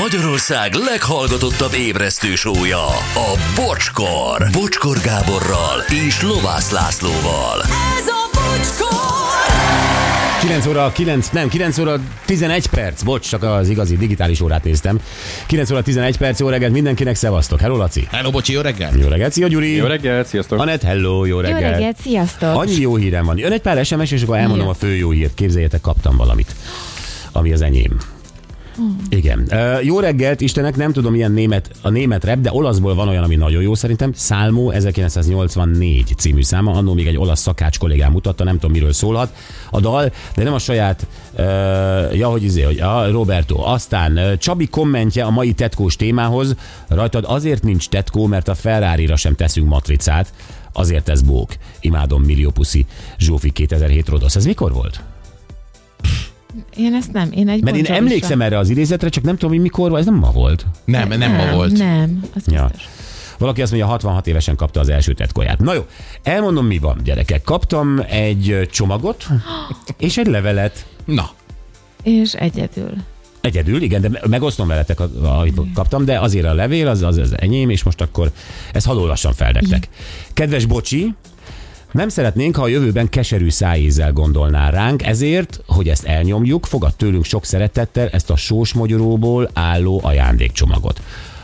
Magyarország leghallgatottabb ébresztő sója, a Bocskor. Bocskor Gáborral és Lovász Lászlóval. Ez a bocskor! 9 óra 9, nem, 9 óra 11 perc, bocs, csak az igazi digitális órát néztem. 9 óra 11 perc, jó reggelt mindenkinek, szevasztok. Hello, Laci. Hello, bocsi, jó reggel! Jó reggelt, szia Gyuri. Jó reggelt, sziasztok! Anett, hello, jó Jó reggelt. reggelt, sziasztok! Annyi jó hírem van. Jön egy pár SMS, és akkor elmondom Jó. a fő jó hírt. Képzeljétek, kaptam valamit, ami az enyém. Igen. Uh, jó reggelt, Istenek, nem tudom milyen német, a német rap, de olaszból van olyan, ami nagyon jó szerintem. Salmo 1984 című száma, annól még egy olasz szakács kollégám mutatta, nem tudom miről szólhat a dal, de nem a saját, uh, ja, hogy izé, hogy a Roberto. Aztán uh, Csabi kommentje a mai tetkós témához, rajtad azért nincs tetkó, mert a Ferrari-ra sem teszünk matricát, azért ez bók. Imádom millió puszi. Zsófi 2007 Rodosz. Ez mikor volt? Én ezt nem, én egy Mert én emlékszem erre az idézetre, csak nem tudom, hogy mikor volt. Ez nem ma volt. Nem, nem, ma volt. Nem, az Ja. biztos. Valaki azt mondja, 66 évesen kapta az első tetkóját. Na jó, elmondom, mi van, gyerekek. Kaptam egy csomagot, és egy levelet. Na, És egyedül. Egyedül, igen, de megosztom veletek, a- amit kaptam, de azért a levél az, az, az enyém, és most akkor ezt hadd olvassam fel nektek. Kedves Bocsi, nem szeretnénk, ha a jövőben keserű szájízzel gondolnál ránk, ezért, hogy ezt elnyomjuk, fogad tőlünk sok szeretettel ezt a sós mogyoróból álló ajándékcsomagot.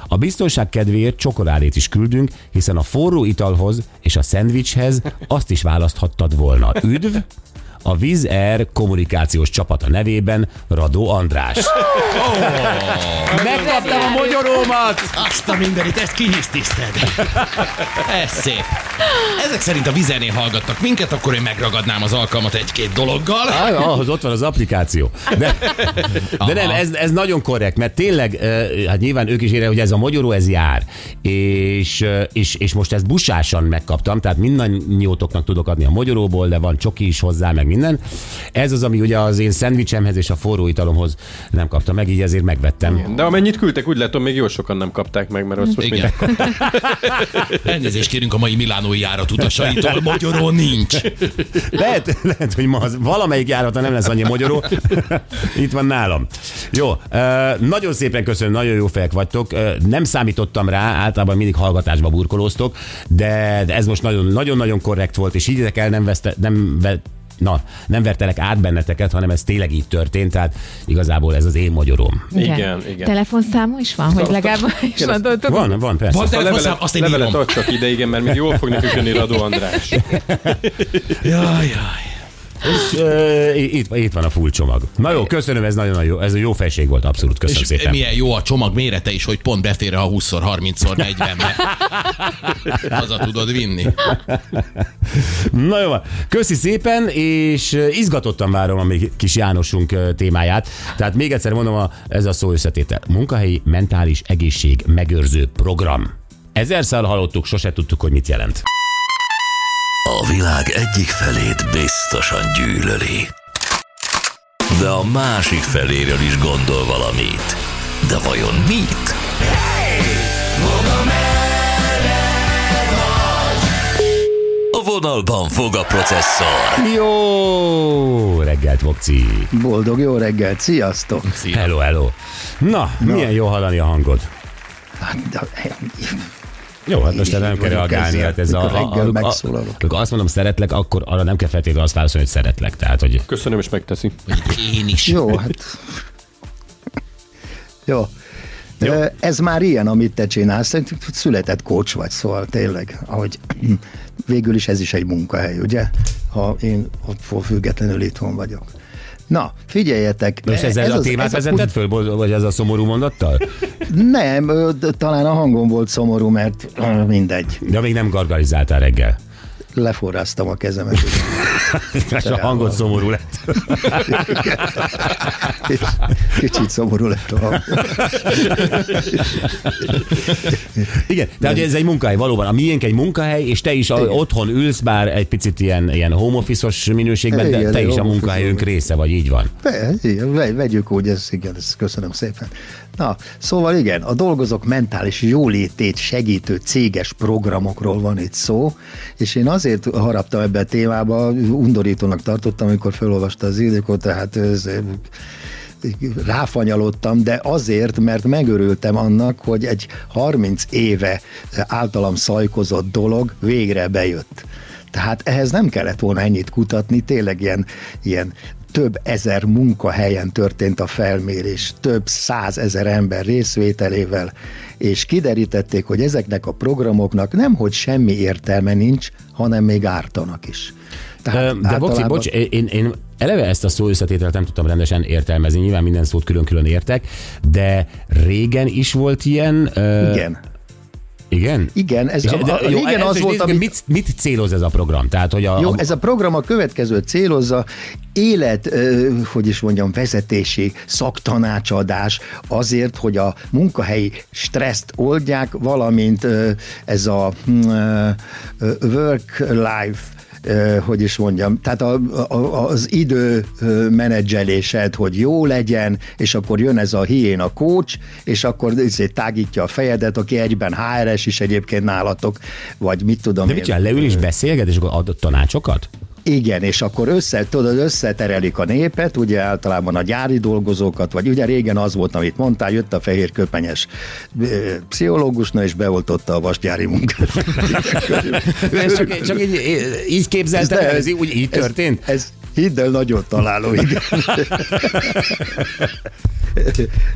A biztonság kedvéért csokoládét is küldünk, hiszen a forró italhoz és a szendvicshez azt is választhattad volna. Üdv! A Viz Air kommunikációs csapata nevében Radó András. Megkaptam a magyarómat! azt a mindenit, ezt kihisztiszted. Ez szép. Ezek szerint a vizenél hallgattak minket, akkor én megragadnám az alkalmat egy-két dologgal. Ah, ahhoz ott van az applikáció. De, de nem, ez, ez nagyon korrekt, mert tényleg, hát nyilván ők is érek, hogy ez a magyaró, ez jár. És, és, és most ezt busásan megkaptam, tehát mindannyiótoknak tudok adni a magyaróból, de van csoki is hozzá, meg minden. Ez az, ami ugye az én szendvicsemhez és a forró italomhoz nem kaptam meg, így ezért megvettem. De amennyit küldtek, úgy látom, még jó sokan nem kapták meg, mert azt most Igen. Elnézést kérünk a mai Milánói járat utasaitól, magyaró nincs. Lehet, lehet, hogy ma az, valamelyik járata nem lesz annyi magyaró. Itt van nálam. Jó, nagyon szépen köszönöm, nagyon jó fejek vagytok. Nem számítottam rá, általában mindig hallgatásba burkolóztok, de, ez most nagyon- nagyon-nagyon korrekt volt, és higgyétek el, nem, veszte, nem Na, nem vertelek át benneteket, hanem ez tényleg így történt, tehát igazából ez az én magyarom. Igen, igen. Telefonszámú is van, hogy legalább is van. Van, van, persze. Van telefonszám, azt én levelet írom. ad csak ide, igen, mert még jól fog nekünk jönni Radó András. Jaj, jaj. Ö, Itt, itt van a full csomag. Na jó, köszönöm, ez nagyon jó, ez a jó felség volt, abszolút, köszönöm És szépen. milyen jó a csomag mérete is, hogy pont befér a 20x30x40-be. Haza tudod vinni. Na jó, köszi szépen, és izgatottan várom a mi kis Jánosunk témáját. Tehát még egyszer mondom, a, ez a szó összetétel. Munkahelyi mentális egészség megőrző program. Ezerszer hallottuk, sose tudtuk, hogy mit jelent. A világ egyik felét biztosan gyűlöli. De a másik feléről is gondol valamit. De vajon mit? A vonalban fog a processzor. Jó reggelt, Vokci. Boldog jó reggelt, sziasztok! Szia. Hello, hello. Na, milyen jó hallani a hangod. Hát, de, Jó, hát most erre nem kell reagálni. Hát ez a, a, reggel a, a, amikor azt mondom szeretlek, akkor arra nem kell feltétlenül azt válaszolni, hogy szeretlek. Tehát, hogy Köszönöm, és megteszi. Én is. jó, hát... Jó. Jó. Ez már ilyen, amit te csinálsz, Te született coach vagy, szóval tényleg, ahogy végül is ez is egy munkahely, ugye? Ha én ott függetlenül itthon vagyok. Na, figyeljetek. most ezzel ez a az- témát ez a- vezetett föl, vagy ez a szomorú mondattal? Nem, talán a hangom volt szomorú, mert mindegy. De még nem gargalizáltál reggel. Leforráztam a kezemet. És a hangod szomorú lett. Kicsit szomorú lett a hang. Igen, tehát hogy ez egy munkahely, valóban. A miénk egy munkahely, és te is a, otthon ülsz, bár egy picit ilyen, ilyen home office-os minőségben, de Igen, te is a munkahelyünk része vagy, így van. Igen, ve- vegyük úgy, ez, igen, ezt köszönöm szépen. Na, szóval igen, a dolgozók mentális jólétét segítő céges programokról van itt szó, és én azért haraptam ebbe a témába, undorítónak tartottam, amikor felolvasta az időkot, tehát ez, ráfanyalottam, de azért, mert megörültem annak, hogy egy 30 éve általam szajkozott dolog végre bejött. Tehát ehhez nem kellett volna ennyit kutatni, tényleg ilyen, ilyen több ezer munkahelyen történt a felmérés, több százezer ember részvételével, és kiderítették, hogy ezeknek a programoknak nem, hogy semmi értelme nincs, hanem még ártanak is. Tehát De Boci, bocs, én, én eleve ezt a szó összetételt nem tudtam rendesen értelmezni, nyilván minden szót külön-külön értek, de régen is volt ilyen... Igen. Igen? Igen, ez a, a, jó, régen az volt, amit... mit, mit céloz ez a program? Tehát, hogy a, jó, a... ez a program a következő célozza, élet, hogy is mondjam, vezetési, szaktanácsadás azért, hogy a munkahelyi stresszt oldják, valamint ez a hm, work-life hogy is mondjam, tehát a, a, az idő menedzselésed, hogy jó legyen, és akkor jön ez a hién a coach, és akkor ezért tágítja a fejedet, aki egyben HRS is egyébként nálatok, vagy mit tudom De mit csinál, leül és beszélget, és akkor adott tanácsokat? Igen, és akkor össze, tudod, összeterelik a népet, ugye általában a gyári dolgozókat, vagy ugye régen az volt, amit mondtál, jött a fehér köpenyes pszichológusna, és beoltotta a vasgyári munkát. csak, csak így, így képzeltem, ez, ez, úgy így történt? Ez hidd el, nagyon találó, igen.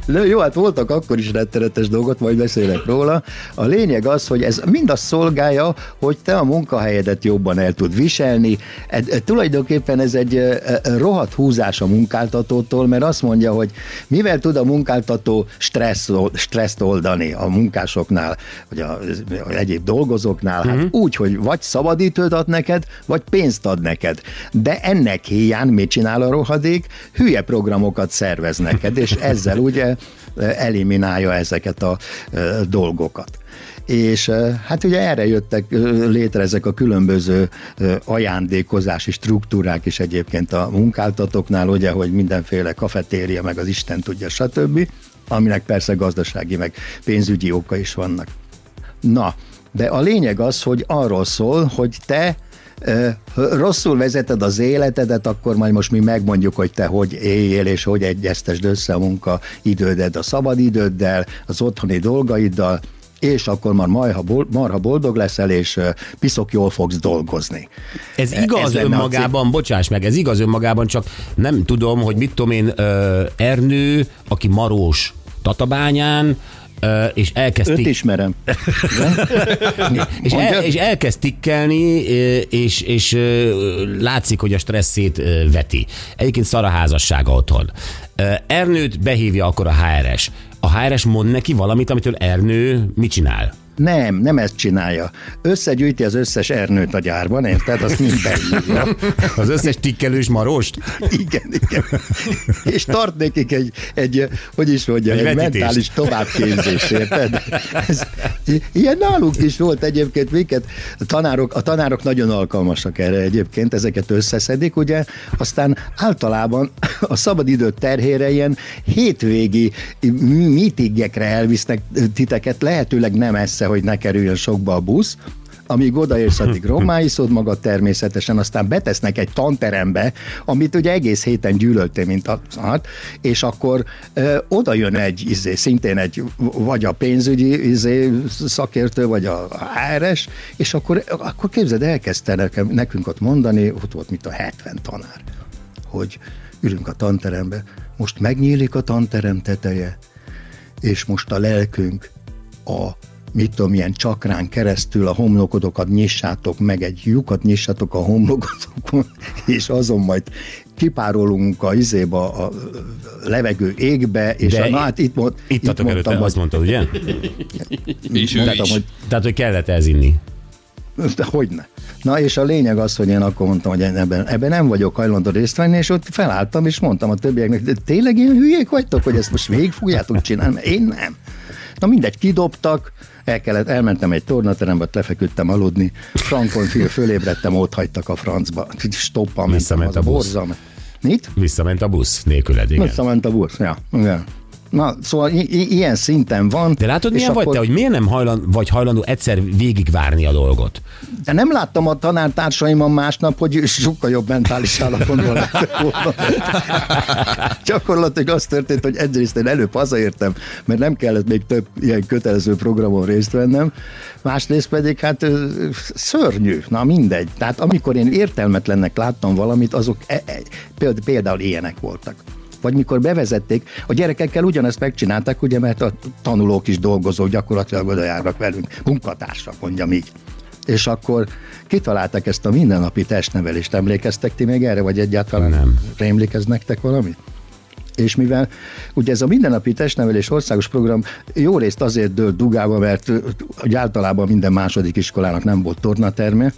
De jó, hát voltak akkor is rettenetes dolgot, majd beszélek róla. A lényeg az, hogy ez mind azt szolgálja, hogy te a munkahelyedet jobban el tud viselni. E, e, tulajdonképpen ez egy e, e, rohadt húzás a munkáltatótól, mert azt mondja, hogy mivel tud a munkáltató stressz, stresszt oldani a munkásoknál, vagy a, a egyéb dolgozóknál, hát uh-huh. úgy, hogy vagy szabadítőt ad neked, vagy pénzt ad neked. De ennek héján mit csinál a rohadék? Hülye programokat szervez neked, és ezzel ugye eliminálja ezeket a dolgokat és hát ugye erre jöttek létre ezek a különböző ajándékozási struktúrák is egyébként a munkáltatóknál, ugye, hogy mindenféle kafetéria, meg az Isten tudja, stb., aminek persze gazdasági, meg pénzügyi oka is vannak. Na, de a lényeg az, hogy arról szól, hogy te rosszul vezeted az életedet, akkor majd most mi megmondjuk, hogy te hogy éljél, és hogy egyeztesd össze a munkaidődet a szabadidőddel, az otthoni dolgaiddal, és akkor már marha, marha boldog leszel, és piszok jól fogsz dolgozni. Ez igaz ez önmagában, bocsáss meg, ez igaz önmagában, csak nem tudom, hogy mit tudom én, Ernő, aki marós Tatabányán, és elkezd... Őt ismerem. és, el, és elkezd tikkelni, és, és látszik, hogy a stresszét veti. Egyébként szar a házassága otthon. Ernőt behívja akkor a HRS. A HRS mond neki valamit, amitől Ernő mit csinál? Nem, nem ezt csinálja. Összegyűjti az összes ernőt a gyárban, érted? Azt mind beírja. Az összes tikkelős marost? Igen, igen. És tart nekik egy, egy hogy is mondja, egy, egy mentális továbbképzés, érted? Ez, ilyen nálunk is volt egyébként minket. A tanárok, a tanárok nagyon alkalmasak erre egyébként, ezeket összeszedik, ugye? Aztán általában a szabadidő terhére ilyen hétvégi meetingekre elvisznek titeket, lehetőleg nem esze hogy ne kerüljön sokba a busz, amíg odaérsz, addig rommáiszod magad természetesen, aztán betesznek egy tanterembe, amit ugye egész héten gyűlöltél, mint a szart, és akkor ö, oda jön egy, izé, szintén egy, vagy a pénzügyi izé, szakértő, vagy a HRS, és akkor, akkor képzeld, elkezdte nekem, nekünk ott mondani, ott volt mint a 70 tanár, hogy ülünk a tanterembe, most megnyílik a tanterem teteje, és most a lelkünk a mit tudom, ilyen csakrán keresztül a homlokodokat nyissátok meg, egy lyukat nyissátok a homlokodokon, és azon majd kipárolunk a izéba, a levegő égbe, és De a, na, hát itt, itt, itt mondtam, előtte, azt mondtad, ugye? és ő mondtam, is. Hogy, tehát, hogy kellett ez inni. De hogyne. Na és a lényeg az, hogy én akkor mondtam, hogy én ebben, ebben nem vagyok hajlandó részt venni, és ott felálltam, és mondtam a többieknek, de tényleg ilyen hülyék vagytok, hogy ezt most végig fogjátok csinálni, mert én nem. Na mindegy, kidobtak, el kellett, elmentem egy tornaterembe, lefeküdtem aludni, frankon fél fölébredtem, ott hagytak a francba. Stoppal mentem Visszament az a busz. borzalmas. Mit? Visszament a busz nélküled, igen. Visszament a busz, ja. Igen. Na, szóval i- ilyen szinten van. De látod, milyen vagy akkor- te, hogy miért nem hajlan, vagy hajlandó egyszer végigvárni a dolgot? De nem láttam a tanártársaimon másnap, hogy sokkal jobb mentális állapotban lettek volna. Gyakorlatilag az történt, hogy egyrészt én előbb hazaértem, mert nem kellett még több ilyen kötelező programon részt vennem, másrészt pedig hát szörnyű, na mindegy. Tehát amikor én értelmetlennek láttam valamit, azok e, e, például ilyenek voltak. Vagy mikor bevezették, a gyerekekkel ugyanezt megcsinálták, ugye, mert a tanulók is dolgozók gyakorlatilag oda járnak velünk, munkatársak, mondjam így. És akkor kitalálták ezt a mindennapi testnevelést. Emlékeztek ti még erre, vagy egyáltalán Nem. rémlik ez nektek valami? És mivel ugye ez a mindennapi testnevelés országos program jó részt azért dőlt dugába, mert ugye általában minden második iskolának nem volt tornaterme,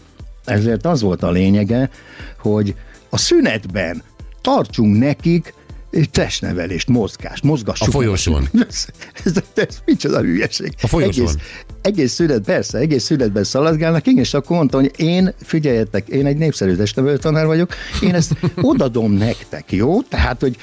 ezért az volt a lényege, hogy a szünetben tartsunk nekik testnevelést, mozgást, mozgassuk. A folyosón. Ez, ez, ez micsoda hülyeség. A folyosón. Egész, egész szület, persze, egész születben szaladgálnak, igen, és akkor mondtam, hogy én, figyeljetek, én egy népszerű testnevelő tanár vagyok, én ezt odadom nektek, jó? Tehát, hogy,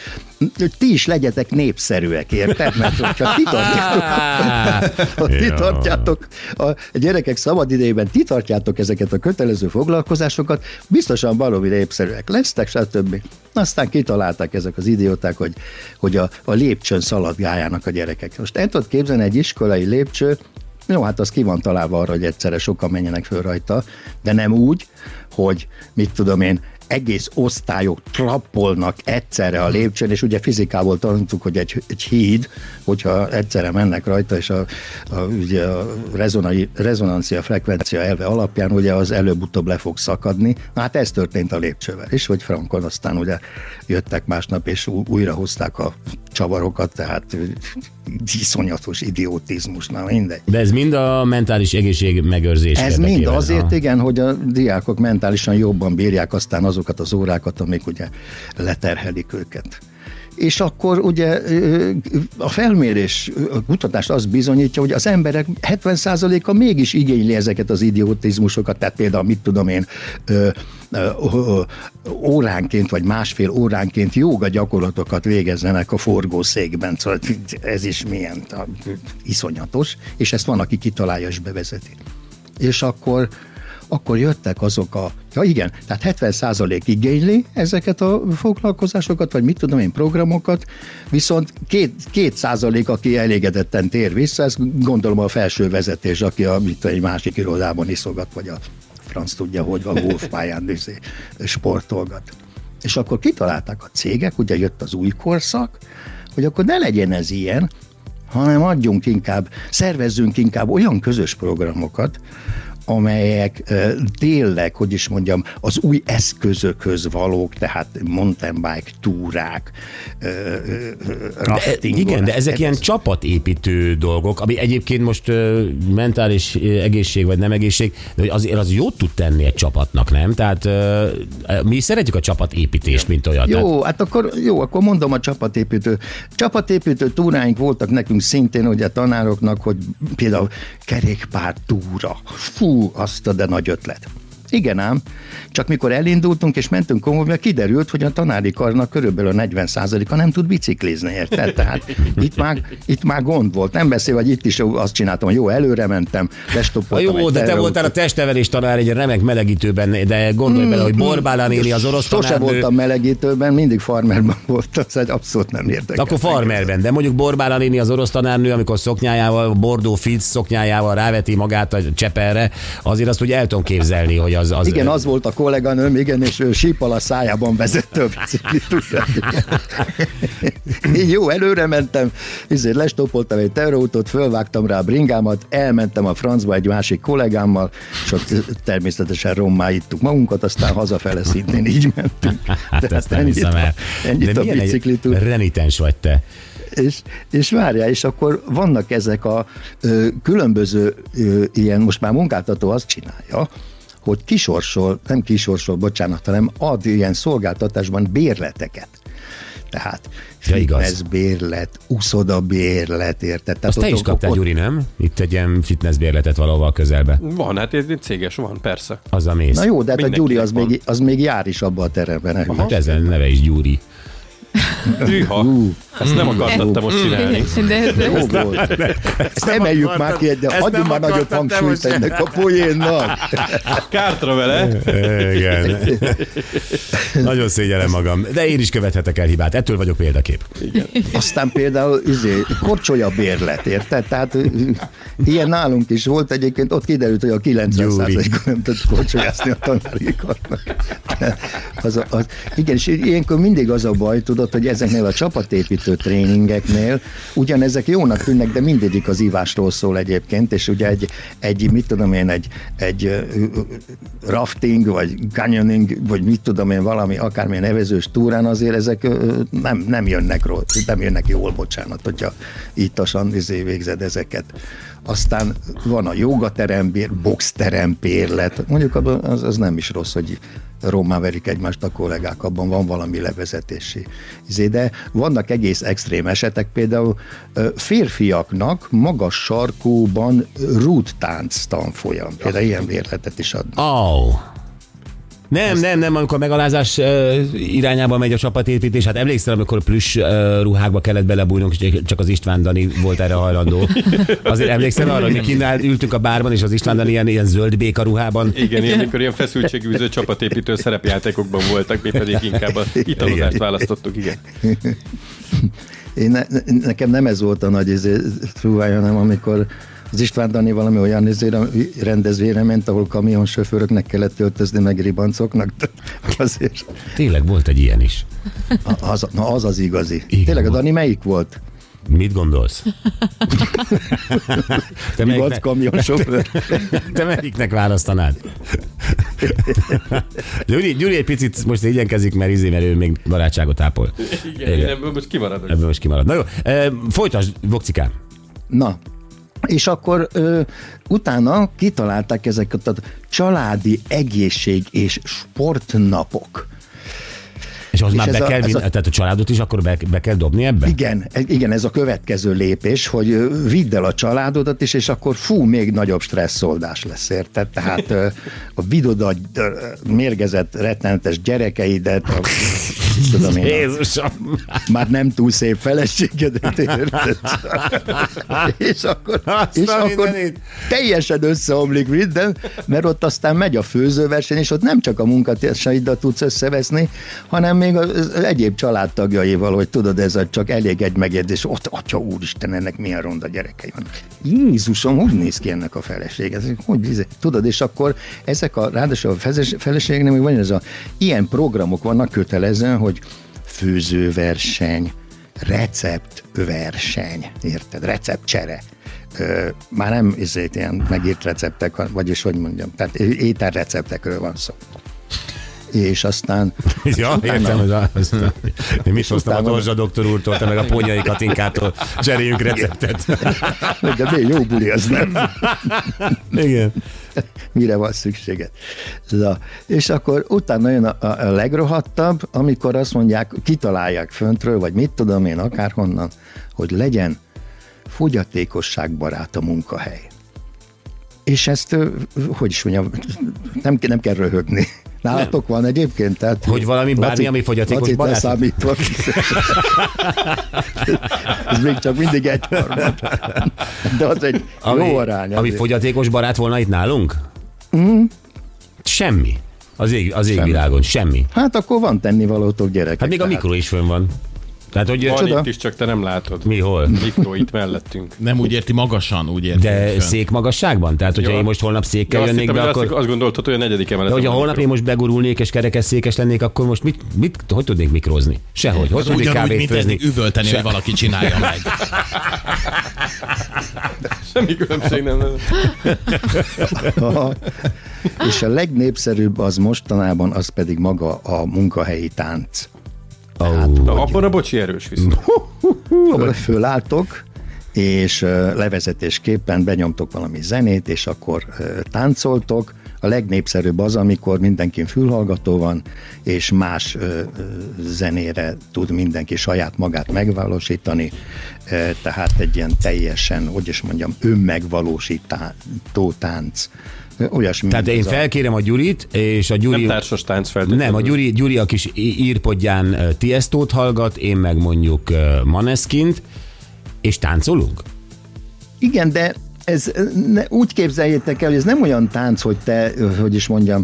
hogy ti is legyetek népszerűek, érted? Mert hogyha ti tartjátok, ha ti tartjátok a gyerekek szabadidejében, ti tartjátok ezeket a kötelező foglalkozásokat, biztosan valami népszerűek lesztek, stb. Aztán kitalálták ezek az idióták, hogy, hogy a, a lépcsőn szaladgáljának a gyerekek. Most el tudod képzelni egy iskolai lépcső, jó, hát az ki van találva arra, hogy egyszerre sokan menjenek föl rajta, de nem úgy, hogy mit tudom én, egész osztályok trappolnak egyszerre a lépcsőn, és ugye fizikából tanultuk, hogy egy, egy híd, hogyha egyszerre mennek rajta, és a, a, ugye a rezonai, rezonancia frekvencia elve alapján ugye az előbb-utóbb le fog szakadni. Hát ez történt a lépcsővel is, hogy frankon aztán ugye jöttek másnap, és újra hozták a csavarokat, tehát iszonyatos idiotizmus, na mindegy. De ez mind a mentális egészség megőrzés Ez mind azért, ha? igen, hogy a diákok mentálisan jobban bírják aztán azokat az órákat, amik ugye leterhelik őket. És akkor ugye a felmérés, a kutatás azt bizonyítja, hogy az emberek 70%-a mégis igényli ezeket az idiotizmusokat, tehát például mit tudom én, óránként vagy másfél óránként jóga gyakorlatokat végezzenek a forgószékben, szóval ez is milyen iszonyatos, és ezt van, aki kitalálja és bevezeti. És akkor akkor jöttek azok a, ja igen, tehát 70% igényli ezeket a foglalkozásokat, vagy mit tudom én, programokat, viszont két, két százalék, aki elégedetten tér vissza, ez gondolom a felső vezetés, aki a, mit tudom, egy másik irodában iszogat, vagy a franc tudja, hogy a golfpályán izé, sportolgat. És akkor kitalálták a cégek, ugye jött az új korszak, hogy akkor ne legyen ez ilyen, hanem adjunk inkább, szervezzünk inkább olyan közös programokat, amelyek tényleg, hogy is mondjam, az új eszközökhöz valók, tehát mountain bike túrák, ö, De, rafting. igen, de ezek ilyen csapatépítő dolgok, ami egyébként most mentális egészség vagy nem egészség, de azért az jót tud tenni egy csapatnak, nem? Tehát mi szeretjük a csapatépítést, mint. Tehát, Jó, hát akkor, jó, akkor mondom a csapatépítő. Csapatépítő túráink voltak nekünk szintén, ugye tanároknak, hogy például kerékpár túra. Fú, azt a de nagy ötlet. Igen ám, csak mikor elindultunk és mentünk konvojba, kiderült, hogy a tanári karnak körülbelül a 40%-a nem tud biciklizni, érted? Tehát itt már, itt már gond volt. Nem beszél, hogy itt is azt csináltam, hogy jó, előre mentem, a lestoppoltam jó, egy de te voltál a testnevelés tanár egy remek melegítőben, de gondolj bele, hogy Borbála néni az orosz Sose tanárnő, voltam melegítőben, mindig farmerban voltam, szóval abszolút nem értek. Akkor farmerben, de mondjuk Borbála néni az orosz tanárnő, amikor szoknyájával, bordó filc szoknyájával ráveti magát a cseperre, azért azt úgy el tudom képzelni, hogy az... az Igen, az volt a kolléganőm, igen, és ő sípal a szájában vezette a biciklit. Így jó, előre mentem, ezért lestopoltam egy terautót, fölvágtam rá a bringámat, elmentem a francba egy másik kollégámmal, és ott természetesen rommá ittuk magunkat, aztán hazafele szintén így mentünk. Hát ezt nem hiszem el. Ennyit De a biciklit renitens vagy te. és, és várjál, és akkor vannak ezek a ö, különböző ö, ilyen, most már munkáltató azt csinálja, hogy kisorsol, nem kisorsol, bocsánat, hanem ad ilyen szolgáltatásban bérleteket. Tehát Ja, fitness bérlet, uszoda bérlet, érted? Tehát Azt te is kaptál, ott- Gyuri, nem? Itt egy ilyen fitnessbérletet valahol közelbe. Van, hát ez egy céges van, persze. Az a mész. Na jó, de hát a Gyuri az van. még, az még jár is abba a teremben. Hát ezen neve is Gyuri. Hűha. Ezt nem akartad te most csinálni. De ez, Jó volt. Ezt emeljük már ki, ezt adjunk már nagyobb hangsúlyt ennek a poénnak. Kártra vele. Igen. Nagyon szégyellem magam. De én is követhetek el hibát. Ettől vagyok példakép. Aztán például izé, korcsolya bérlet, érted? Tehát ilyen nálunk is volt egyébként, ott kiderült, hogy a 90 Gyuri. nem tudott korcsolyászni a tanárikarnak. Az, a- az, igen, és ilyenkor mindig az a baj, tudod, hogy ezeknél a csapatépítő tréningeknél ugyanezek jónak tűnnek, de mindegyik az ívásról szól egyébként, és ugye egy, egy mit tudom én, egy, egy rafting, vagy canyoning, vagy mit tudom én, valami akármilyen nevezős túrán azért ezek nem, nem jönnek rossz, nem jönnek jól, bocsánat, hogyha ittasan izé végzed ezeket. Aztán van a jogaterembér, boxterembérlet, mondjuk az, az nem is rossz, hogy rommá verik egymást a kollégák, abban van valami levezetési izé, de vannak egész extrém esetek, például férfiaknak magas sarkúban rúttánc tanfolyam, például ilyen vérletet is adnak. Oh. Nem, nem, nem, amikor megalázás uh, irányába megy a csapatépítés, hát emlékszel, amikor plüss uh, ruhákba kellett belebújnunk, és csak az István Dani volt erre hajlandó. Azért emlékszel arra, hogy mi kínál, ültünk a bárban, és az István Dani ilyen, ilyen zöld béka ruhában. Igen, ilyen, amikor ilyen feszültségűző csapatépítő szerepjátékokban voltak, mi pedig inkább a italozást választottuk, igen. Én ne, ne- nekem nem ez volt a nagy izé, trúvája, hanem amikor az István Dani valami olyan izére, rendezvényre ment, ahol kamionsofőröknek kellett öltözni, meg ribancoknak. Azért Tényleg volt egy ilyen is. az, na az az igazi. Igen, Tényleg a. Dani melyik volt? Mit gondolsz? Te, melyiknek, kamionsofőr. te melyiknek választanád? Gyuri, Gyuri egy picit most igyenkezik, mert izé, mert ő még barátságot ápol. Igen, én ebből most kimaradok. Ebből most kimarad. Na jó, e, folytasd, Vokcikám. Na, és akkor ö, utána kitalálták ezeket a családi egészség és sportnapok. És az És már be a- kell, a- tehát a családot is akkor be, be kell dobni ebbe? Igen, e- igen, ez a következő lépés, hogy vidd el a családodat is, és akkor fú, még nagyobb stresszoldás lesz, érted? Tehát a vidod a mérgezett, rettenetes gyerekeidet, a, tudom én, a, Jézusom! már nem túl szép feleségedet, érted? és akkor, Azt és a akkor teljesen összeomlik minden, mert ott aztán megy a főzőverseny, és ott nem csak a munkatársaiddal tudsz összeveszni, hanem még az az egyéb családtagjaival, hogy tudod, ez a csak elég egy megjegyzés, ott, atya úristen, ennek milyen ronda gyerekei van. Jézusom, hogy néz ki ennek a feleség? Ez, hogy, tudod, és akkor ezek a, ráadásul a feleség- feleségnek még van ez a, ilyen programok vannak kötelezően, hogy főzőverseny, receptverseny, érted? Receptcsere. Ö, már nem ezért ilyen megírt receptek, vagyis hogy mondjam, tehát ételreceptekről van szó. És aztán Ja, értem, hogy az, én mit hoztam a utána- Dorzsa doktor úrtól, te meg a Ponyai Katinkától cseréljünk receptet. de még jó buli az nem. Igen. mire van szükséged. Na, és akkor utána jön a, a, a legrohadtabb, amikor azt mondják, kitalálják föntről, vagy mit tudom én, akárhonnan, hogy legyen fogyatékosságbarát a munkahely. És ezt, hogy is mondjam, nem, nem kell röhögni. Nálatok van egyébként? Tehát, Hogy valami, bármi, ami fogyatékos barát? leszámítva. Ez még csak mindig egy harmad. De az egy Ami, jó arány. ami azért. fogyatékos barát volna itt nálunk? Mhm. Semmi. Az, ég, az égvilágon, semmi. Hát akkor van tennivalótok gyerekek. Hát még a tehát- mikro is fönn van. Tehát, hogy Van Csoda. itt is, csak te nem látod. mi hol? Mikro itt mellettünk. Nem úgy érti magasan, úgy érti. De fönn. székmagasságban? Tehát, hogyha Jó. én most holnap székkel Ja, jönnék hittem, be, akkor... azt, azt gondoltad, hogy a negyedik emelet. De hogyha holnap én most begurulnék és kerekesszékes lennék, akkor most mit, mit, hogy tudnék mikrozni? Sehogy. Hogy tudnék kávét mint főzni? üvölteni, hogy valaki csinálja meg. Semmi különbség nem. Aha. És a legnépszerűbb az mostanában, az pedig maga a munkahelyi tánc. Oh. Na, abban a bocsi erős viszont. Föl, fölálltok, és levezetésképpen benyomtok valami zenét, és akkor táncoltok. A legnépszerűbb az, amikor mindenkin fülhallgató van, és más ö, ö, zenére tud mindenki saját magát megvalósítani, tehát egy ilyen teljesen, hogy is mondjam, önmegvalósító tánc Olyasmi. Tehát én felkérem a Gyurit, és a Gyuri... Nem társas tánc. Nem, a Gyuri, Gyuri a kis írpodján Tiestót hallgat, én meg mondjuk Maneskint, és táncolunk? Igen, de ez ne, úgy képzeljétek el, hogy ez nem olyan tánc, hogy te, hogy is mondjam,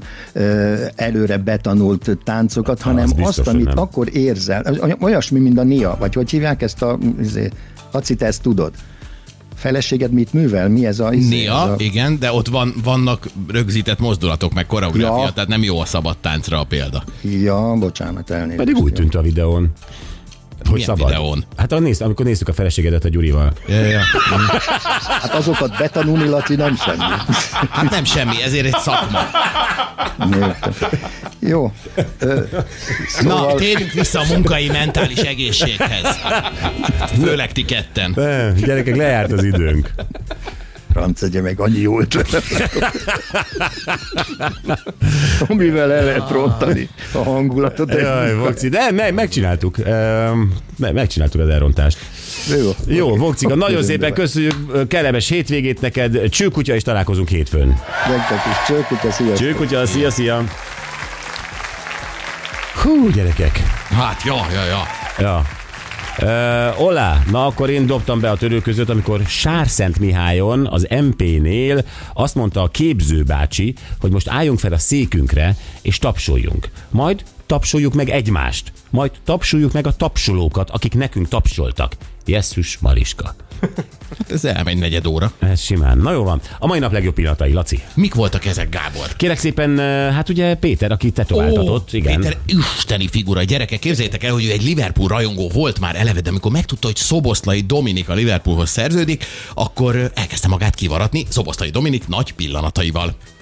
előre betanult táncokat, hanem az biztos, azt, amit nem. akkor érzel. Oly- Olyasmi, mint a Nia, vagy hogy hívják ezt a... Izé, Laci, te ezt tudod? Feleséged mit művel? Mi ez a... Izé, Néha, ez a igen, de ott van, vannak rögzített mozdulatok, meg koreográfia, Ja. tehát nem jó a szabad táncra a példa. ja, bocsánat, elnézést. Pedig úgy tűnt a videón. Hogy Milyen szabad. videón? Hát a néz, amikor néztük a feleségedet a Gyurival. Ja, ja. Hát azokat betanulni, Laci, nem semmi. Hát nem semmi, ezért egy szakma. Értem. Jó. Na, térjünk vissza a munkai mentális egészséghez. Főleg ti ketten. Ne, gyerekek, lejárt az időnk. Franc, egye meg annyi jó ötletet. Amivel el lehet rontani a hangulatot. Jaj, Vokci, de meg, megcsináltuk. Me- megcsináltuk az elrontást. Jó. Jó, Vokcika, nagyon szépen köszönjük, kellemes hétvégét neked, csőkutya, és találkozunk hétfőn. Nektek is csőkutya, sziasztok. Csőkutya, szia, szia! Hú, gyerekek. Hát, ja, ja, ja. Ja. Uh, Olá, na akkor én dobtam be a törő között, amikor Sárszent Mihályon, az MP-nél azt mondta a képző bácsi, hogy most álljunk fel a székünkre, és tapsoljunk. Majd tapsoljuk meg egymást. Majd tapsoljuk meg a tapsolókat, akik nekünk tapsoltak. Jesszus Mariska. Hát ez elmegy negyed óra. Ez simán. Na jó van. A mai nap legjobb pillanatai, Laci. Mik voltak ezek, Gábor? Kérek szépen, eh, hát ugye Péter, aki tetováltatott, igen. Péter isteni figura. Gyerekek, képzeljétek el, hogy ő egy Liverpool rajongó volt már eleve, de amikor megtudta, hogy Szoboszlai Dominik a Liverpoolhoz szerződik, akkor elkezdte magát kivaratni Szoboszlai Dominik nagy pillanataival.